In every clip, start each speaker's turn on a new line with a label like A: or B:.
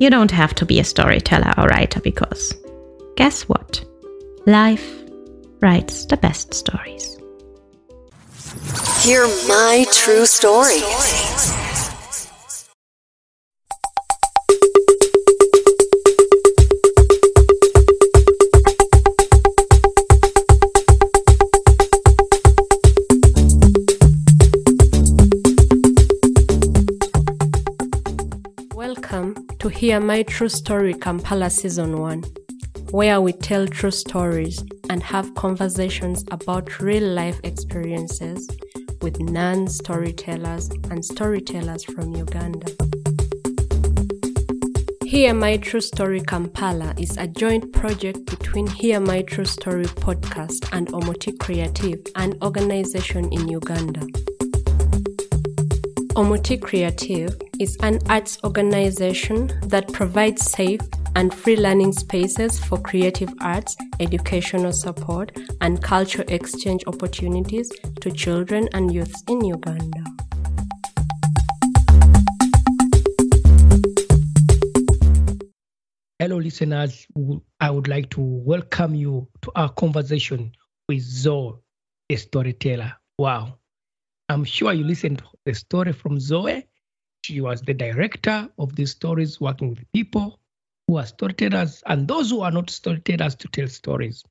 A: You don't have to be a storyteller or writer because guess what? Life writes the best stories.
B: Hear my true story.
C: Hear My True Story Kampala Season 1, where we tell true stories and have conversations about real life experiences with non storytellers and storytellers from Uganda. Hear My True Story Kampala is a joint project between Hear My True Story podcast and Omuti Kreativ, an organization in Uganda. Omuti Kreativ is an arts organization that provides safe and free learning spaces for creative arts, educational support, and cultural exchange opportunities to children and youths in Uganda.
D: Hello, listeners. I would like to welcome you to our conversation with Zoey, a storyteller. Wow. I'm sure you listened to the story from Zoey. She was the director of these stories, working with people who are storytellers and those who are not storytellers to tell stories.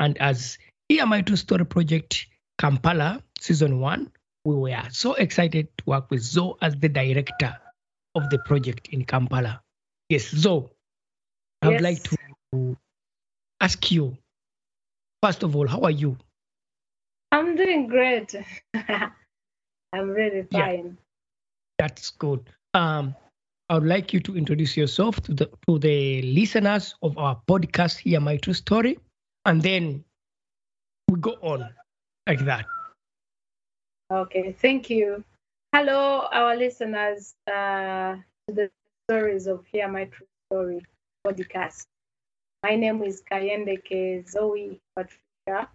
D: And as My True Story Project Kampala Season 1, we were so excited to work with Zoey as the director of the project in Kampala. Yes, Zoey, I would
E: Yes.
D: like to ask you, first of all, how are you?
E: I'm doing great. I'm really
D: Yeah. That's good. Um, I would like you to introduce yourself to the to the listeners of our podcast, Hear My True Story, and then we go on like that.
E: Okay, thank you. Hello, our listeners uh, to the stories of Hear My True Story podcast. My name is Kayendeke Zoey Patricia.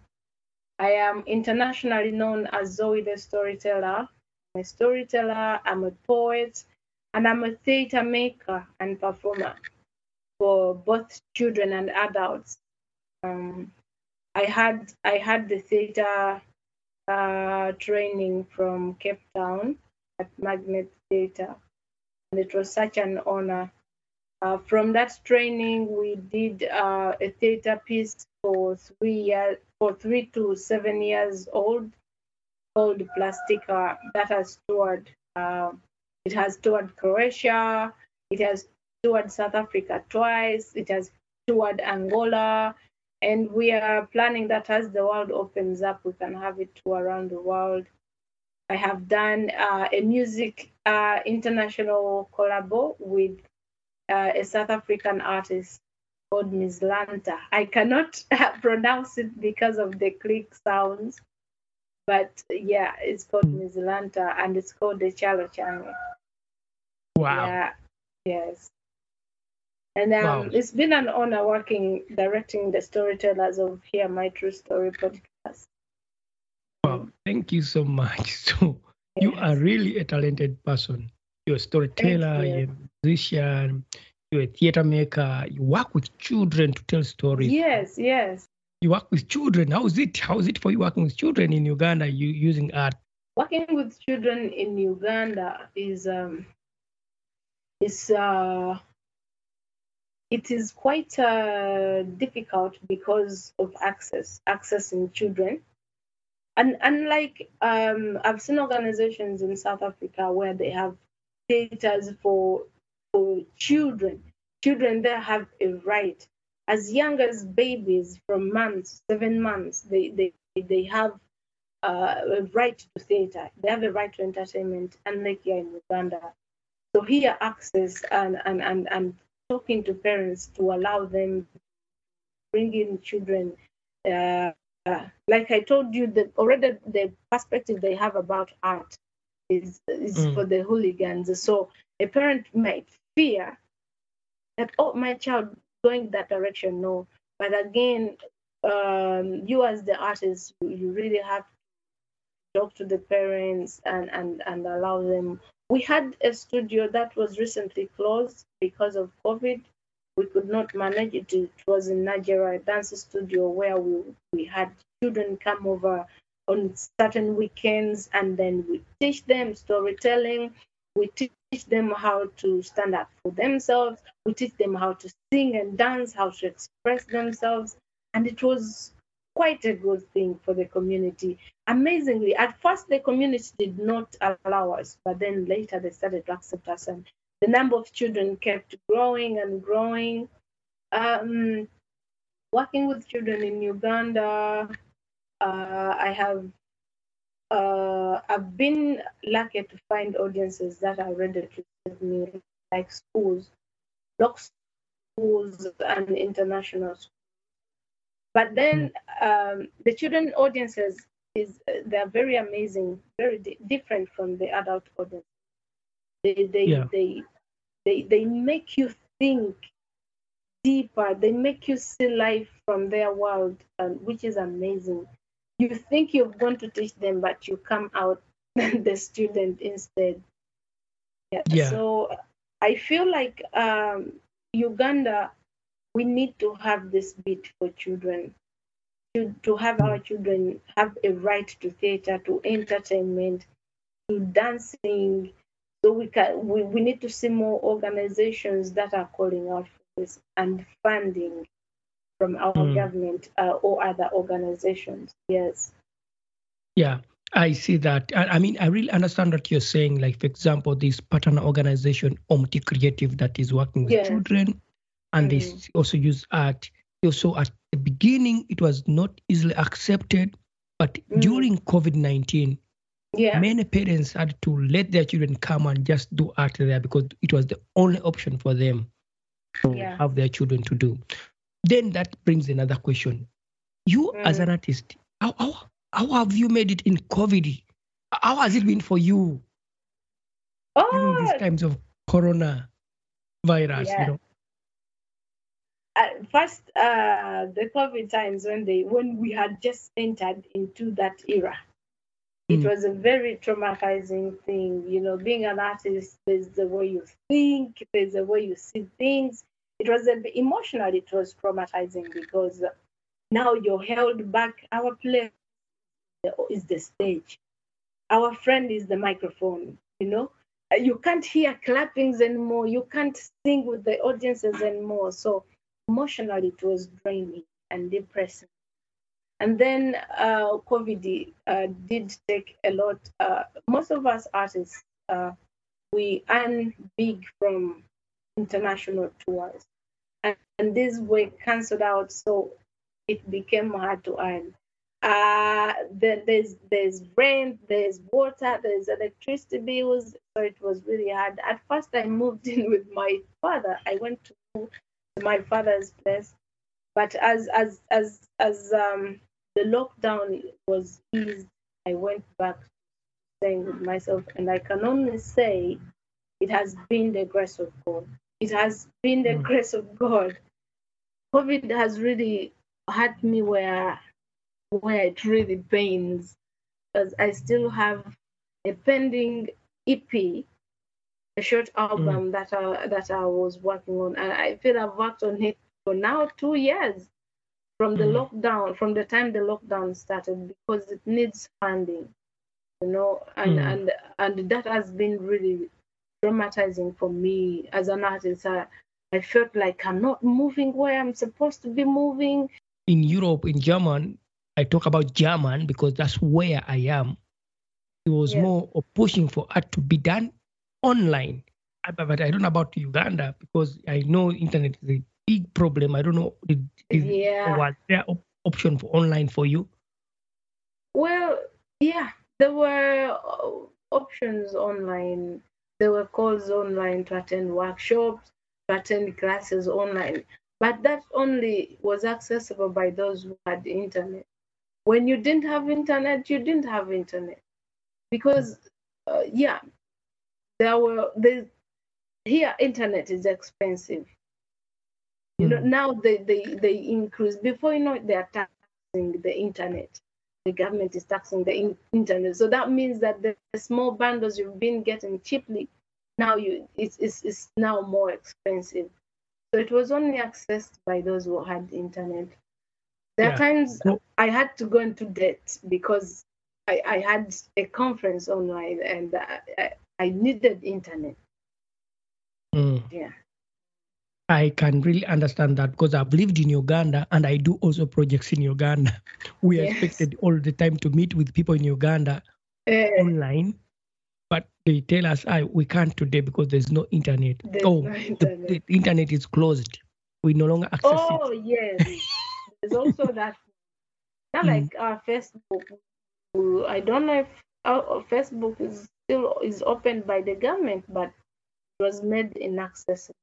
E: I am internationally known as Zoey the Storyteller. I'm a storyteller, I'm a poet, and I'm a theater maker and performer for both children and adults. Um, I had I had the theater uh, training from Cape Town at Magnet Theatre, and it was such an honor. Uh, from that training, we did uh, a theater piece for three years, for three to seven years old, called Plastica. That has toured. Uh, it has toured Croatia. It has toured South Africa twice. It has toured Angola and we are planning that as the world opens up, we can have it tour around the world. I have done uh, a music uh, international collabo with uh, a South African artist called Ms. Lanta. I cannot pronounce it because of the click sounds, but yeah, it's called
D: Mm.
E: Ms. Lanta and it's called Ekyalo Kyange.
D: Wow.
E: Yeah, yes. And um,
D: Wow.
E: it's been an honor working, directing the storytellers of Hear My True Story podcast.
D: Wow. Thank you so much. So you are really a talented person. You're a storyteller,
E: you.
D: you're a musician, you're a theater maker, you work with children to tell stories.
E: Yes, yes.
D: You work with children. How is it? How is it for you working with children in Uganda you using art?
E: Working with children in Uganda is um is uh it is quite uh, difficult because of access, accessing children. And unlike um, I've seen organizations in South Africa where they have theaters for for children. Children there have a right, as young as babies from months, seven months, they they they have uh, a right to theater. They have a right to entertainment, unlike here in Uganda. So here, access and and and and talking to parents to allow them bring in children. Uh, uh, like I told you, the already the perspective they have about art is is
D: Mm.
E: for the hooligans. So a parent might fear that oh my child going that direction. No, but again, um, you as the artist, you, really have to talk to the parents and and and allow them. We had a studio that was recently closed because of COVID. We could not manage it. It was in Nigeria, dance studio where we, we had children come over on certain weekends and then we teach them storytelling. We teach them how to stand up for themselves. We teach them how to sing and dance, how to express themselves. And it was quite a good thing for the community. Amazingly, at first the community did not allow us, but then later they started to accept us, and the number of children kept growing and growing. Um, working with children in Uganda, uh, I have uh, I've been lucky to find audiences that are ready to receive me, like schools, local schools, and international schools. But then um, the children audiences is they're very amazing, very di- different from the adult audience. They they
D: Yeah.
E: they, they they make you think deeper. They make you see life from their world, and which is amazing. You think you're going to teach them, but you come out the student instead. Yeah.
D: Yeah.
E: So I feel like um, Uganda, we need to have this bit for children. To, to have our children have a right to theater, to entertainment, to dancing. So we can we, we need to see more organizations that are calling out for this and funding from our
D: Mm.
E: government uh, or other organizations. Yes.
D: Yeah, I see that. I, I mean, I really understand what you're saying. Like, for example, this partner organization, Omuti Kreativ, that is working with
E: Yes.
D: children, and they
E: Mm.
D: s- also use art. Also, at the beginning, it was not easily accepted, but
E: Mm.
D: during COVID 19,
E: Yeah.
D: many parents had to let their children come and just do art there because it was the only option for them to
E: Yeah.
D: have their children to do. Then that brings another question. You, as
E: Mm.
D: an artist, how, how, how have you made it in COVID? How has it been for you during
E: Oh,
D: these times of corona virus?
E: Yeah.
D: You know?
E: at first uh, the COVID times when they when we had just entered into that era. It
D: Mm.
E: was a very traumatizing thing, you know. Being an artist, there's the way you think, there's the way you see things. It was a bit emotional. It was traumatizing because now you're held back. Our place is the stage. Our friend is the microphone. You know, you can't hear clappings anymore. You can't sing with the audiences anymore. So emotionally, it was draining and depressing. And then uh, COVID uh, did take a lot. Uh, most of us artists, uh, we earn big from international tours, and, and these were cancelled out, so it became hard to earn. Uh, there, there's there's rent, there's water, there's electricity bills, so it was really hard. At first, I moved in with my father. I went to my father's place, but as as as as um, the lockdown was eased, I went back staying with myself, and I can only say it has been the grace of God. It has been the
D: Mm.
E: grace of God. COVID has really hurt me where where it really pains, because I still have a pending EP, a short album that I, that I was working on, and I feel I've worked on it for now two years from the
D: Mm.
E: lockdown, from the time the lockdown started, because it needs funding, you know, and
D: Mm.
E: and and that has been really traumatizing for me as an artist. I, I felt like I'm not moving where I'm supposed to be moving.
D: In Europe, in German, I talk about German because that's where I am. It was
E: Yeah.
D: more of pushing for art to be done online. But I don't know about Uganda because I know internet is a big problem. I don't know did, is,
E: Yeah.
D: was there op- option for online for you?
E: Well, yeah, there were uh, options online. There were calls online to attend workshops, to attend classes online. But that only was accessible by those who had internet. When you didn't have internet, you didn't have internet. Because, uh, yeah, there were, the, here, internet is expensive. You know,
D: Mm.
E: now they, they, they increase. Before you know it, they are taxing the internet the government is taxing the in- internet. So that means that the, the small bundles you've been getting cheaply, now you it's, it's, it's now more expensive. So it was only accessed by those who had internet. There
D: Yeah.
E: are times
D: So-
E: I had to go into debt because I, I had a conference online and I, I, I needed internet.
D: Mm.
E: Yeah.
D: I can really understand that because I've lived in Uganda and I do also projects in Uganda. We are
E: Yes.
D: expected all the time to meet with people in Uganda
E: Uh,
D: online, but they tell us, "I we can't today because there's no internet.
E: There's
D: oh,
E: no
D: the-
E: internet.
D: The, internet is closed. We no longer access
E: Oh
D: it."
E: yes, there's also that. Not
D: Mm.
E: like our Facebook. uh, I don't know if our Facebook is still is opened by the government, but it was made inaccessible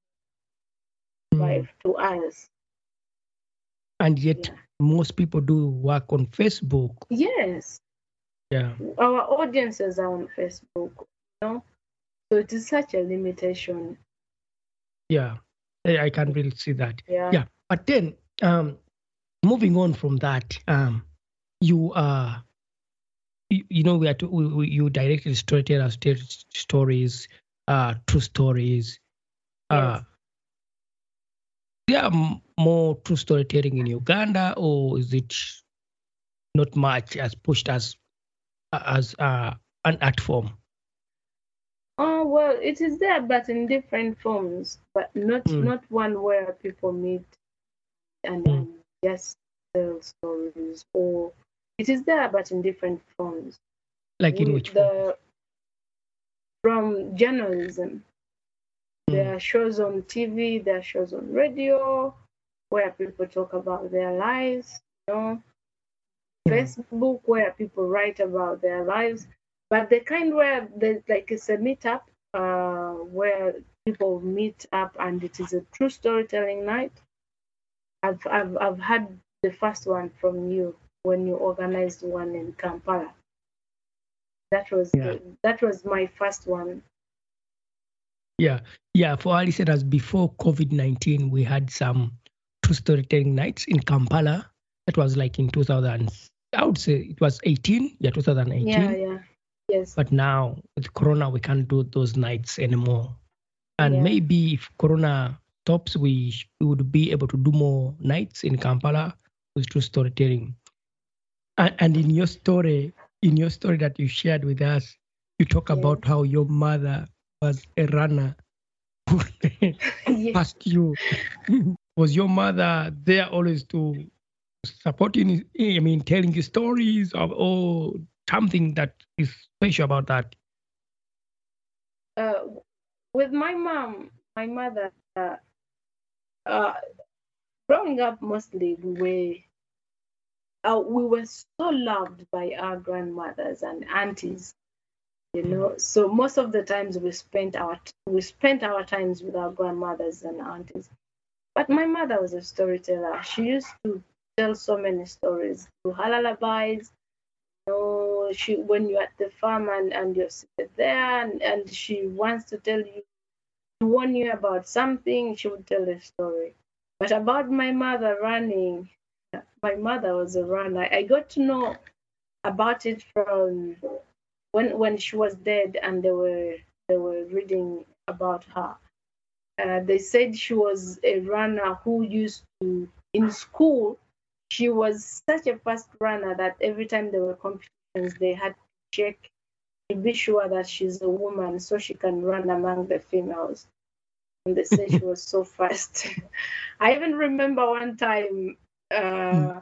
D: Mm.
E: to us.
D: And yet,
E: Yeah.
D: most people do work on Facebook.
E: Yes,
D: Yeah.
E: our audiences are on Facebook. You know, so it is such a limitation.
D: Yeah. I I can really see that.
E: Yeah.
D: Yeah. But then, um, moving on from that, um, you are, you, you know, we are to, we, we, you directed storytellers, stories, uh, true stories. Uh,
E: Yes.
D: There more true storytelling in Uganda, or is it not much as pushed as as uh, an art form?
E: Oh well, it is there, but in different forms, but not
D: Mm.
E: not one where people meet and,
D: Mm.
E: just tell stories, or it is there, but in different forms.
D: Like in
E: We-
D: which form?
E: the from journalism, there
D: Mm.
E: are shows on TV, there are shows on radio, where people talk about their lives. You know. Facebook where people write about their lives, but the kind where there's like it's a meetup uh, where people meet up and it is a true storytelling night. I've, I've, I've had the first one from you when you organized one in Kampala. That was
D: Yeah.
E: the, that was my first one.
D: Yeah, yeah. For our listeners, before COVID nineteen, we had some true storytelling nights in Kampala. That was like in two thousand. I would say it was eighteen. Yeah, two thousand eighteen.
E: Yeah, yeah, yes.
D: But now with Corona, we can't do those nights anymore. And
E: Yeah.
D: maybe if Corona stops, we, we would be able to do more nights in Kampala with true storytelling. And, and in your story, in your story that you shared with us, you talk
E: Yes.
D: about how your mother was a runner past you. was your mother there always to support you? I mean, telling you stories of or something that is special about that?
E: uh, with my mom, my mother, uh, uh, growing up mostly we were, uh, we were so loved by our grandmothers and aunties, you know. So most of the times we spent our we spent our times with our grandmothers and aunties. But my mother was a storyteller. She used to tell so many stories through her lullabies, know, she when you're at the farm and, and you're seated there and, and she wants to tell you to warn you about something, she would tell a story. But about my mother running, my mother was a runner. I got to know about it from when when she was dead and they were they were reading about her. Uh, they said she was a runner who used to in school she was such a fast runner that every time there were competitions, they had to check to be sure that she's a woman so she can run among the females. And they said she was so fast. I even remember one time uh,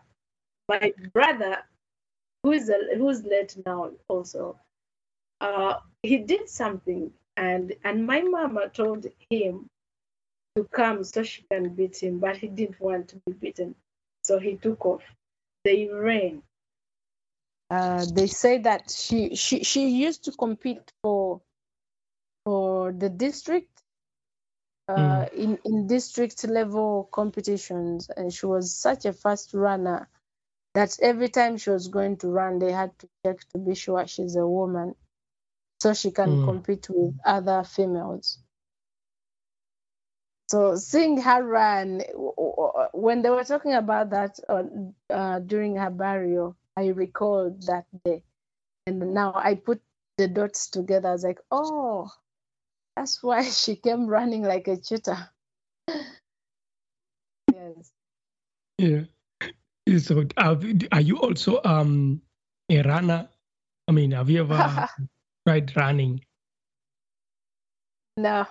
E: my brother, who is a, who's late now also, uh, he did something, and and my mama told him to come so she can beat him, but he didn't want to be beaten, so he took off. They ran. Uh, they say that she she she used to compete for for the district uh, in in district level competitions, and she was such a fast runner that every time she was going to run, they had to check to be sure she's a woman, so she can
D: Mm.
E: compete with other females. So seeing her run, when they were talking about that uh, uh, during her burial, I recalled that day, and now I put the dots together. I was like, oh, that's why she came running like a cheetah. yes.
D: Yeah. So, have, are you also um a runner? I mean, have you ever tried running?
E: No,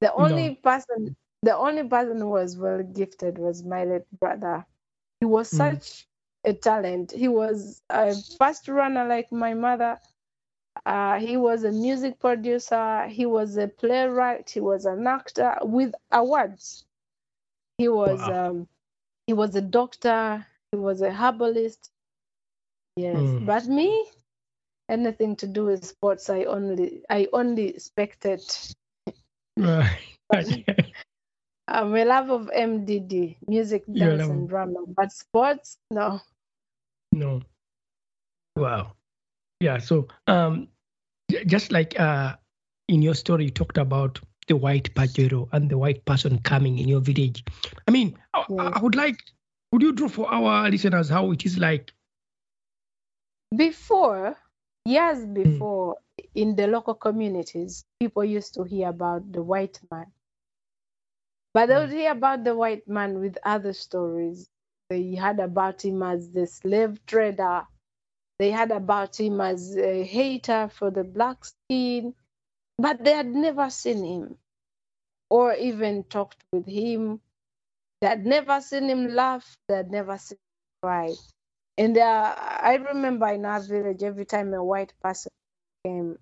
E: the only person, the only person who was well gifted was my late brother. He was
D: Mm.
E: such a talent. He was a fast runner like my mother. Uh, he was a music producer. He was a playwright. He was an actor with awards. He was
D: Wow.
E: um, he was a doctor. He was a herbalist. Yes,
D: Mm.
E: but me, anything to do with sports, I only I only spectate.
D: Right.
E: I'm a love of MDD, music, dance, and drama. But sports, no.
D: no. Wow. Yeah. So, um, just like uh, in your story, you talked about the white pajero and the white person coming in your village. I mean, I. I would like, would you draw for our listeners how it is like?
E: Before, years
D: Hmm.
E: before, in the local communities, people used to hear about the white man. But they
D: Hmm.
E: would hear about the white man with other stories. They heard about him as the slave trader. They heard about him as a hater for the black skin, but they had never seen him or even talked with him. They had never seen him laugh. They had never seen him cry. And uh, I remember in our village, every time a white person came,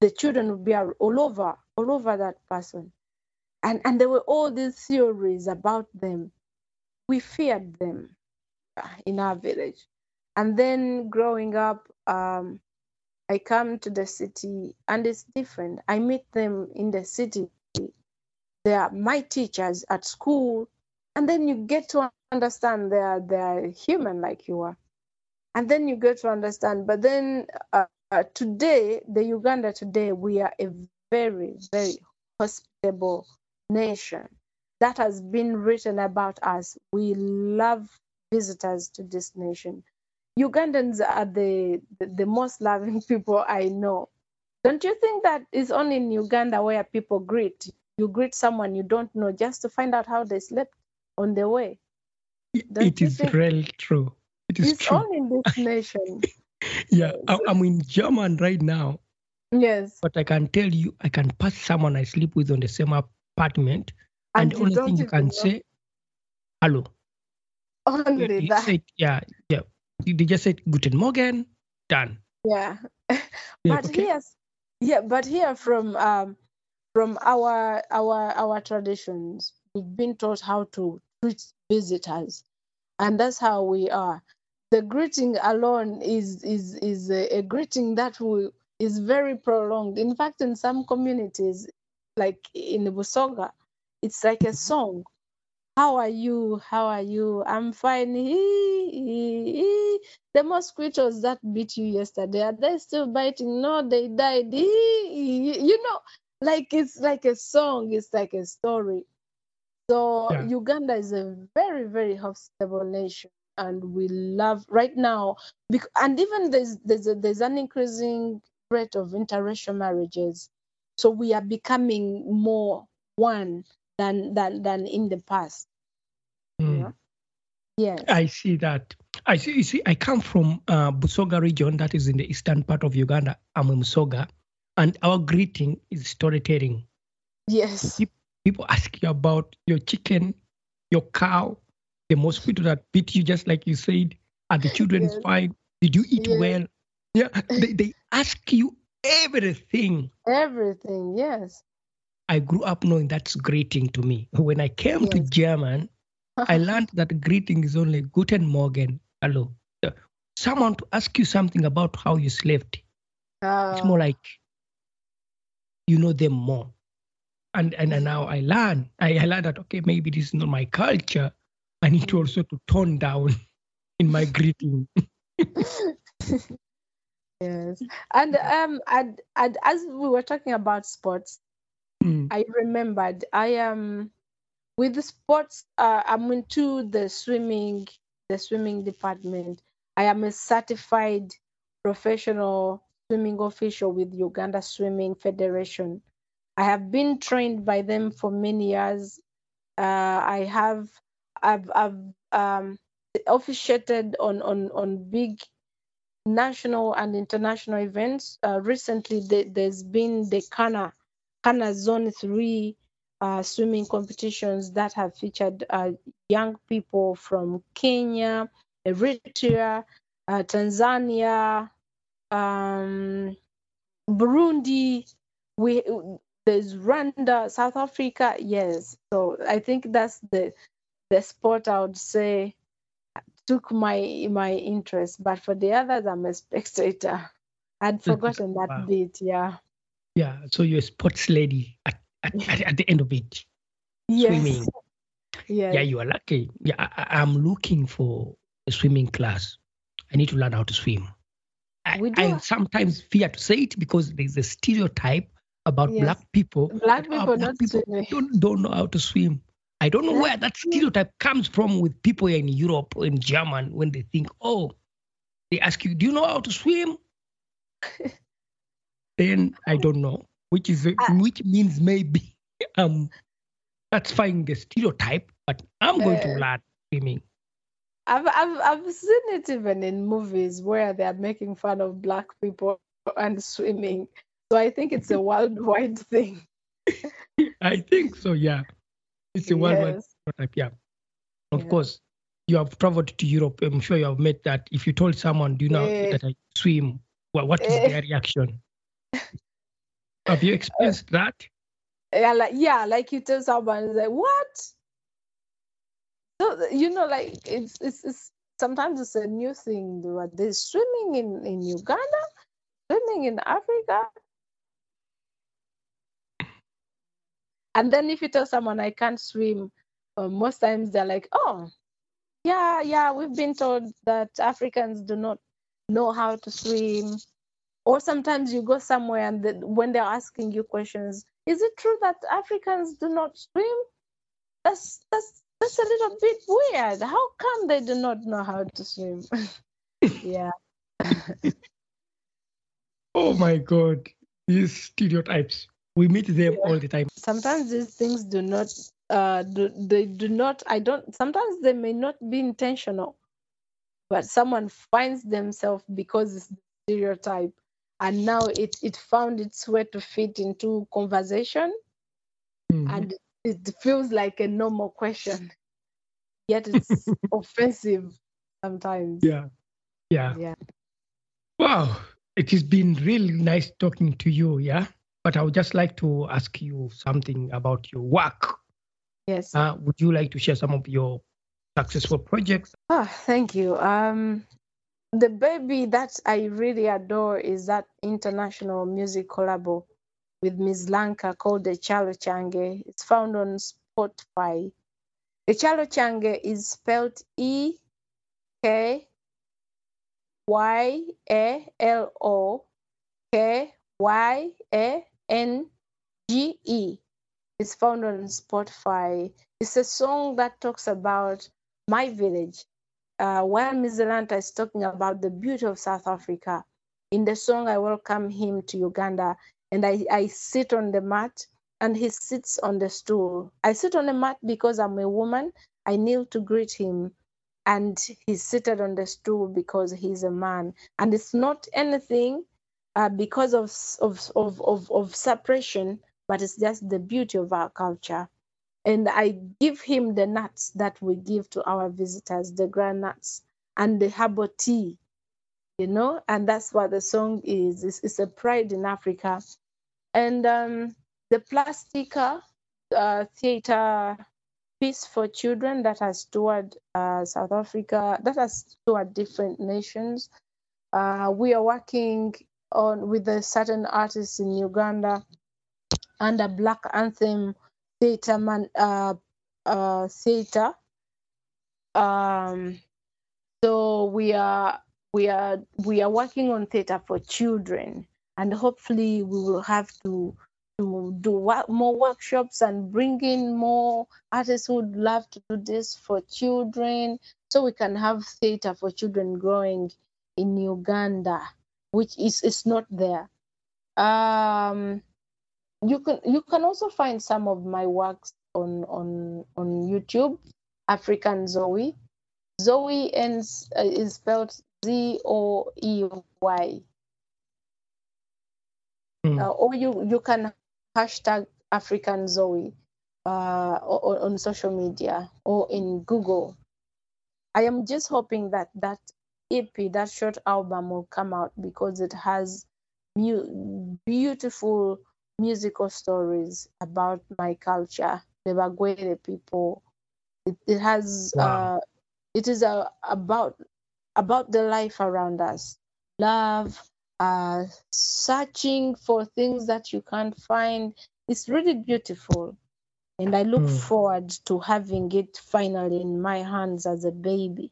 E: the children would be all over, all over that person. And, and there were all these theories about them. We feared them uh, in our village. And then growing up, um, I come to the city and it's different. I meet them in the city. They are my teachers at school. And then you get to understand they are, they are human like you are. And then you get to understand. But then uh, uh, today, the Uganda today, we are a very, very hospitable nation. That has been written about us. We love visitors to this nation. Ugandans are the, the, most loving people I know. Don't you think that it's only in Uganda where people greet? You greet someone you don't know just to find out how they slept on the way. Don't
D: it is really true. It is
E: It's
D: true.
E: only in this nation.
D: yeah, I, I'm in German right now,
E: yes.
D: but I can tell you, I can pass someone I sleep with on the same apartment, and,
E: And
D: only thing you can
E: know.
D: say, hello.
E: Only
D: They
E: that.
D: said, yeah, yeah. They just said, Guten Morgen, done.
E: Yeah.
D: Yeah,
E: but
D: okay.
E: here yeah but here from um from our our our traditions we've been taught how to treat visitors. And that's how we are. The greeting alone is is is a, a greeting that will is very prolonged. In fact in some communities like in busoga it's like a song. How are you? How are you? I'm fine. The mosquitoes that beat you yesterday are they still biting? No they died. You know like it's like a song. It's like a story so
D: Yeah.
E: uganda is a very very hospitable nation and we love right now bec- and even there's there's, a, there's an increasing rate of interracial marriages so we are becoming more one than than than in the past
D: Mm.
E: yeah. yes
D: I see that. I see. You see, I come from uh, Busoga region, that is in the eastern part of Uganda. I'm in Musoga, and our greeting is storytelling.
E: yes
D: Peop- people ask you about your chicken, your cow, the mosquito that bit you, just like you said. Are the children
E: Yes.
D: fine? Did you eat
E: Yes.
D: well? Yeah, they, they ask you everything.
E: Everything, yes.
D: I grew up knowing that's greeting to me. When I came to German, I learned that greeting is only Guten Morgen, hello. Someone to ask you something about how you slept. It's
E: Uh,
D: more like you know them more. And and, and now I learn. I, I learned that okay, maybe this is not my culture. I need to also to tone down in my greeting.
E: yes. And um and, and as we were talking about sports,
D: Mm,
E: I remembered I am with the sports uh, I'm into the swimming the swimming department. I am a certified professional swimming official with Uganda Swimming Federation. I have been trained by them for many years. Uh, I have I've, I've um, officiated on, on, on big national and international events. Uh, recently, the, there's been the CANA CANA Zone 3 uh, swimming competitions that have featured uh, young people from Kenya, Eritrea, uh, Tanzania, um, Burundi. We there's Rwanda, South Africa. Yes, so I think that's the the sport I would say took my my interest. But for the others, I'm a spectator. I'd forgotten that
D: Wow.
E: bit. Yeah.
D: Yeah, so you're a sports lady at, at, at, the end of it.
E: Yes.
D: Swimming.
E: Yes.
D: Yeah, you are lucky. Yeah, I, I'm looking for a swimming class. I need to learn how to swim. I, I sometimes fear to say it because there's a stereotype about
E: Yes.
D: black people.
E: Black
D: that, uh,
E: people
D: don't, don't know how to swim. I don't know where that stereotype comes from with people in Europe or in German when they think, oh, they ask you, do you know how to swim? then I don't know, which is which means maybe um satisfying the stereotype, but I'm going to
E: Uh,
D: learn swimming.
E: I've, I've I've seen it even in movies where they're making fun of black people and swimming. So I think it's a worldwide thing.
D: I think so, yeah. It's a worldwide
E: Yes.
D: yeah. Of
E: Yeah.
D: course, you have traveled to Europe. I'm sure you have met that. If you told someone, do you know
E: Eh.
D: that I swim? Well, what is
E: Eh.
D: their reaction? have you experienced that?
E: Yeah, like yeah, like you tell someone, like what? So you know, like it's it's, it's sometimes it's a new thing. There's swimming in in Uganda, swimming in Africa, and then if you tell someone I can't swim, uh, most times they're like, oh, yeah, yeah, we've been told that Africans do not know how to swim. Or sometimes you go somewhere and the, when they're asking you questions, is it true that Africans do not swim? That's that's that's a little bit weird. How come they do not know how to swim? yeah.
D: Oh my God, these stereotypes. We meet them all the time.
E: Sometimes these things do not uh do, they do not I don't sometimes they may not be intentional, but someone finds themselves because it's the stereotype and now it it found its way to fit into conversation
D: Mhm.
E: and it feels like a normal question yet it's offensive sometimes
D: yeah, yeah.
E: yeah
D: Wow, it has been really nice talking to you. Yeah, but I would just like to ask you something about your work.
E: yes
D: Uh, would you like to share some of your successful projects?
E: Ah, thank you. Um, the baby that I really adore is that international music collabo with Ms. Lanka called Ekyalo Kyange. It's found on Spotify. Ekyalo Kyange is spelled E K Y A L O K Y A N G E. It's found on Spotify. It's a song that talks about my village. Uh, while Mizalanta is talking about the beauty of South Africa, in the song, I welcome him to Uganda and I, I sit on the mat and he sits on the stool. I sit on the mat because I'm a woman. I kneel to greet him and he's seated on the stool because he's a man. And it's not anything uh, because of, of, of, of, of suppression, but it's just the beauty of our culture. And I give him the nuts that we give to our visitors, the granuts and the herbal tea, you know, and that's what the song is. It's, it's a pride in Africa. And um, the Plastica uh, theater piece for children that has toured uh, South Africa, that has toured different nations. Uh, we are working on with a certain artist in Uganda under Black Anthem Theatre man, uh, uh, Theatre. Um, so we are we are we are working on theatre for children, and hopefully we will have to to do more workshops and bring in more artists who would love to do this for children so we can have theater for children growing in Uganda, which is, is not there. Um, you can you can also find some of my works on on on YouTube, African Zoey. Zoey ends uh, is spelled Z O E Y. Mm. Uh, or you you can hashtag African Zoey uh, on social media or in Google. I am just hoping that that EP, that short album, will come out because it has mu- beautiful musical stories about my culture, the Bagwere people. It, it has, wow. uh, it is uh, about about the life around us, love, uh, searching for things that you can't find. It's really beautiful. And I look mm. forward to having it finally in my hands as a baby.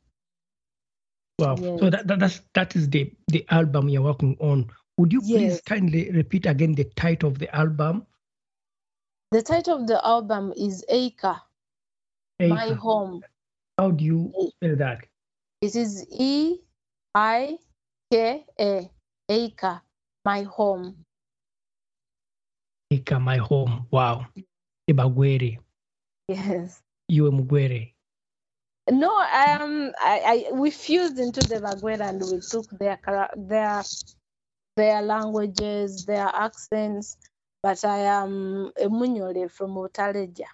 D: Wow. Yes. So that, that, that's, that is the, the album you're working on. Would you yes. please kindly repeat again the title of the album?
E: The title of the album is Acre, Acre. My Home.
D: How do you spell that?
E: It is E I K A. Acre, my home.
D: Acre, my home. Wow. Ibagwere.
E: Yes.
D: You are Mugwere.
E: No, um, I, I we fused into the Bagwere and we took their their their languages, their accents. But I am a Munyole from Butaleja.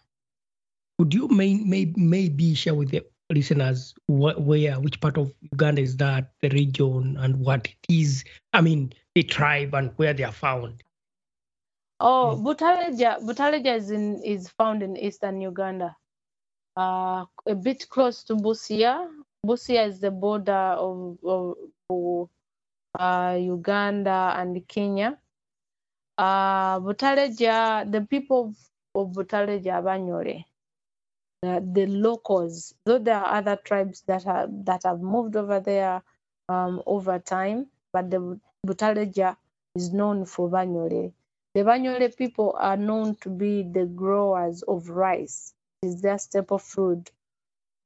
D: Would you may, may, maybe share with the listeners wh- where which part of uganda is that the region and what it is i mean the tribe and where they are found
E: oh butaleja butaleja is in is found in eastern uganda uh, a bit close to busia busia is the border of, of uh, uganda and kenya uh, butaleja the people of, of butaleja abanyole the locals, though there are other tribes that have that have moved over there um, over time, but the Butaleja is known for Banyole. The Banyole people are known to be the growers of rice. It's their staple food,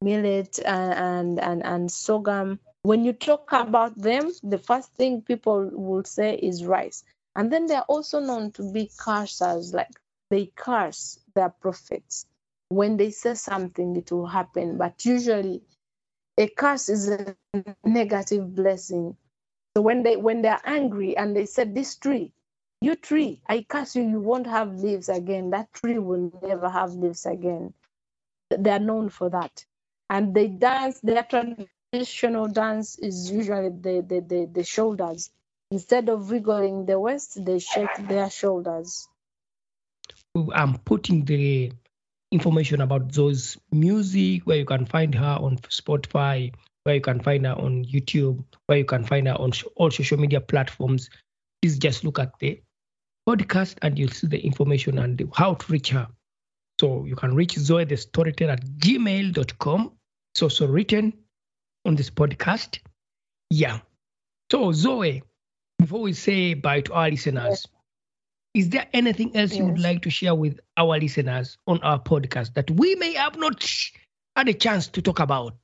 E: millet and, and, and, and sorghum. When you talk about them, the first thing people will say is rice. And then they're also known to be cursers, like they curse their prophets when they say something, it will happen. But usually, a curse is a negative blessing. So when they when they're angry and they said, "This tree, you tree, I curse you, you won't have leaves again. That tree will never have leaves again." They are known for that, and they dance. Their traditional dance is usually the the, the, the shoulders. Instead of wiggling the waist, they shake their shoulders.
D: I'm putting the information about those music, where you can find her on Spotify, where you can find her on YouTube, where you can find her on all social media platforms, please just look at the podcast and you'll see the information and how to reach her. So you can reach Zoey the Storyteller at gmail.com. It's also written on this podcast. Yeah. So Zoey, before we say bye to our listeners, is there anything else yes. you would like to share with our listeners on our podcast that we may have not had a chance to talk about?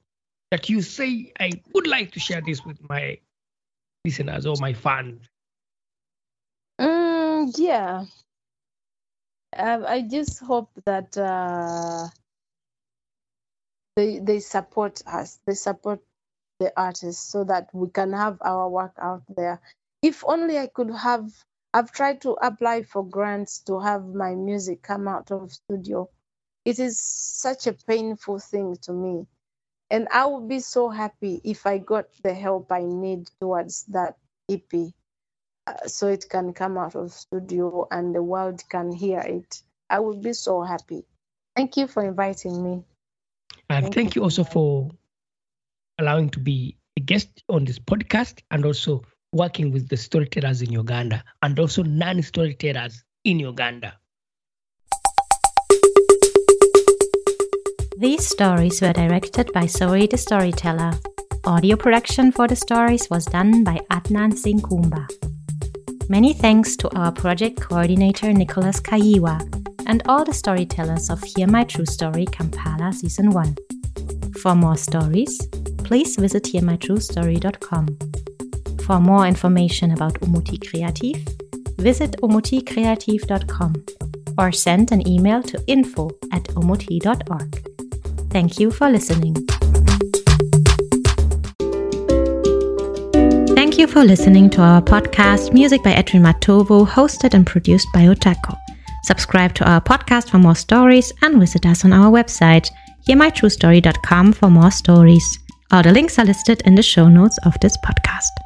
D: That you say, I would like to share this with my listeners or my fans?
E: Mm, yeah. Um, I just hope that uh, they they support us. They support the artists so that we can have our work out there. If only I could have I've tried to apply for grants to have my music come out of studio. It is such a painful thing to me. And I would be so happy if I got the help I need towards that EP Uh, so it can come out of studio and the world can hear it. I would be so happy. Thank you for inviting me.
D: And
E: Thank
D: thank,
E: you.
D: you also for allowing to be a guest on this podcast and also working with the storytellers in Uganda and also non storytellers in Uganda.
A: These stories were directed by Zoey the Storyteller. Audio production for the stories was done by Adnan Singh Kumba. Many thanks to our project coordinator Nicholas Kaiwa and all the storytellers of Hear My True Story Kampala Season 1. For more stories, please visit hearmytruestory.com. For more information about Omuti Kreativ, visit omutikreativ.com or send an email to info at umuti.org. Thank you for listening. Thank you for listening to our podcast, Music by Edwin Matovo, hosted and produced by Otako. Subscribe to our podcast for more stories and visit us on our website, hearmytruestory.com for more stories. All the links are listed in the show notes of this podcast.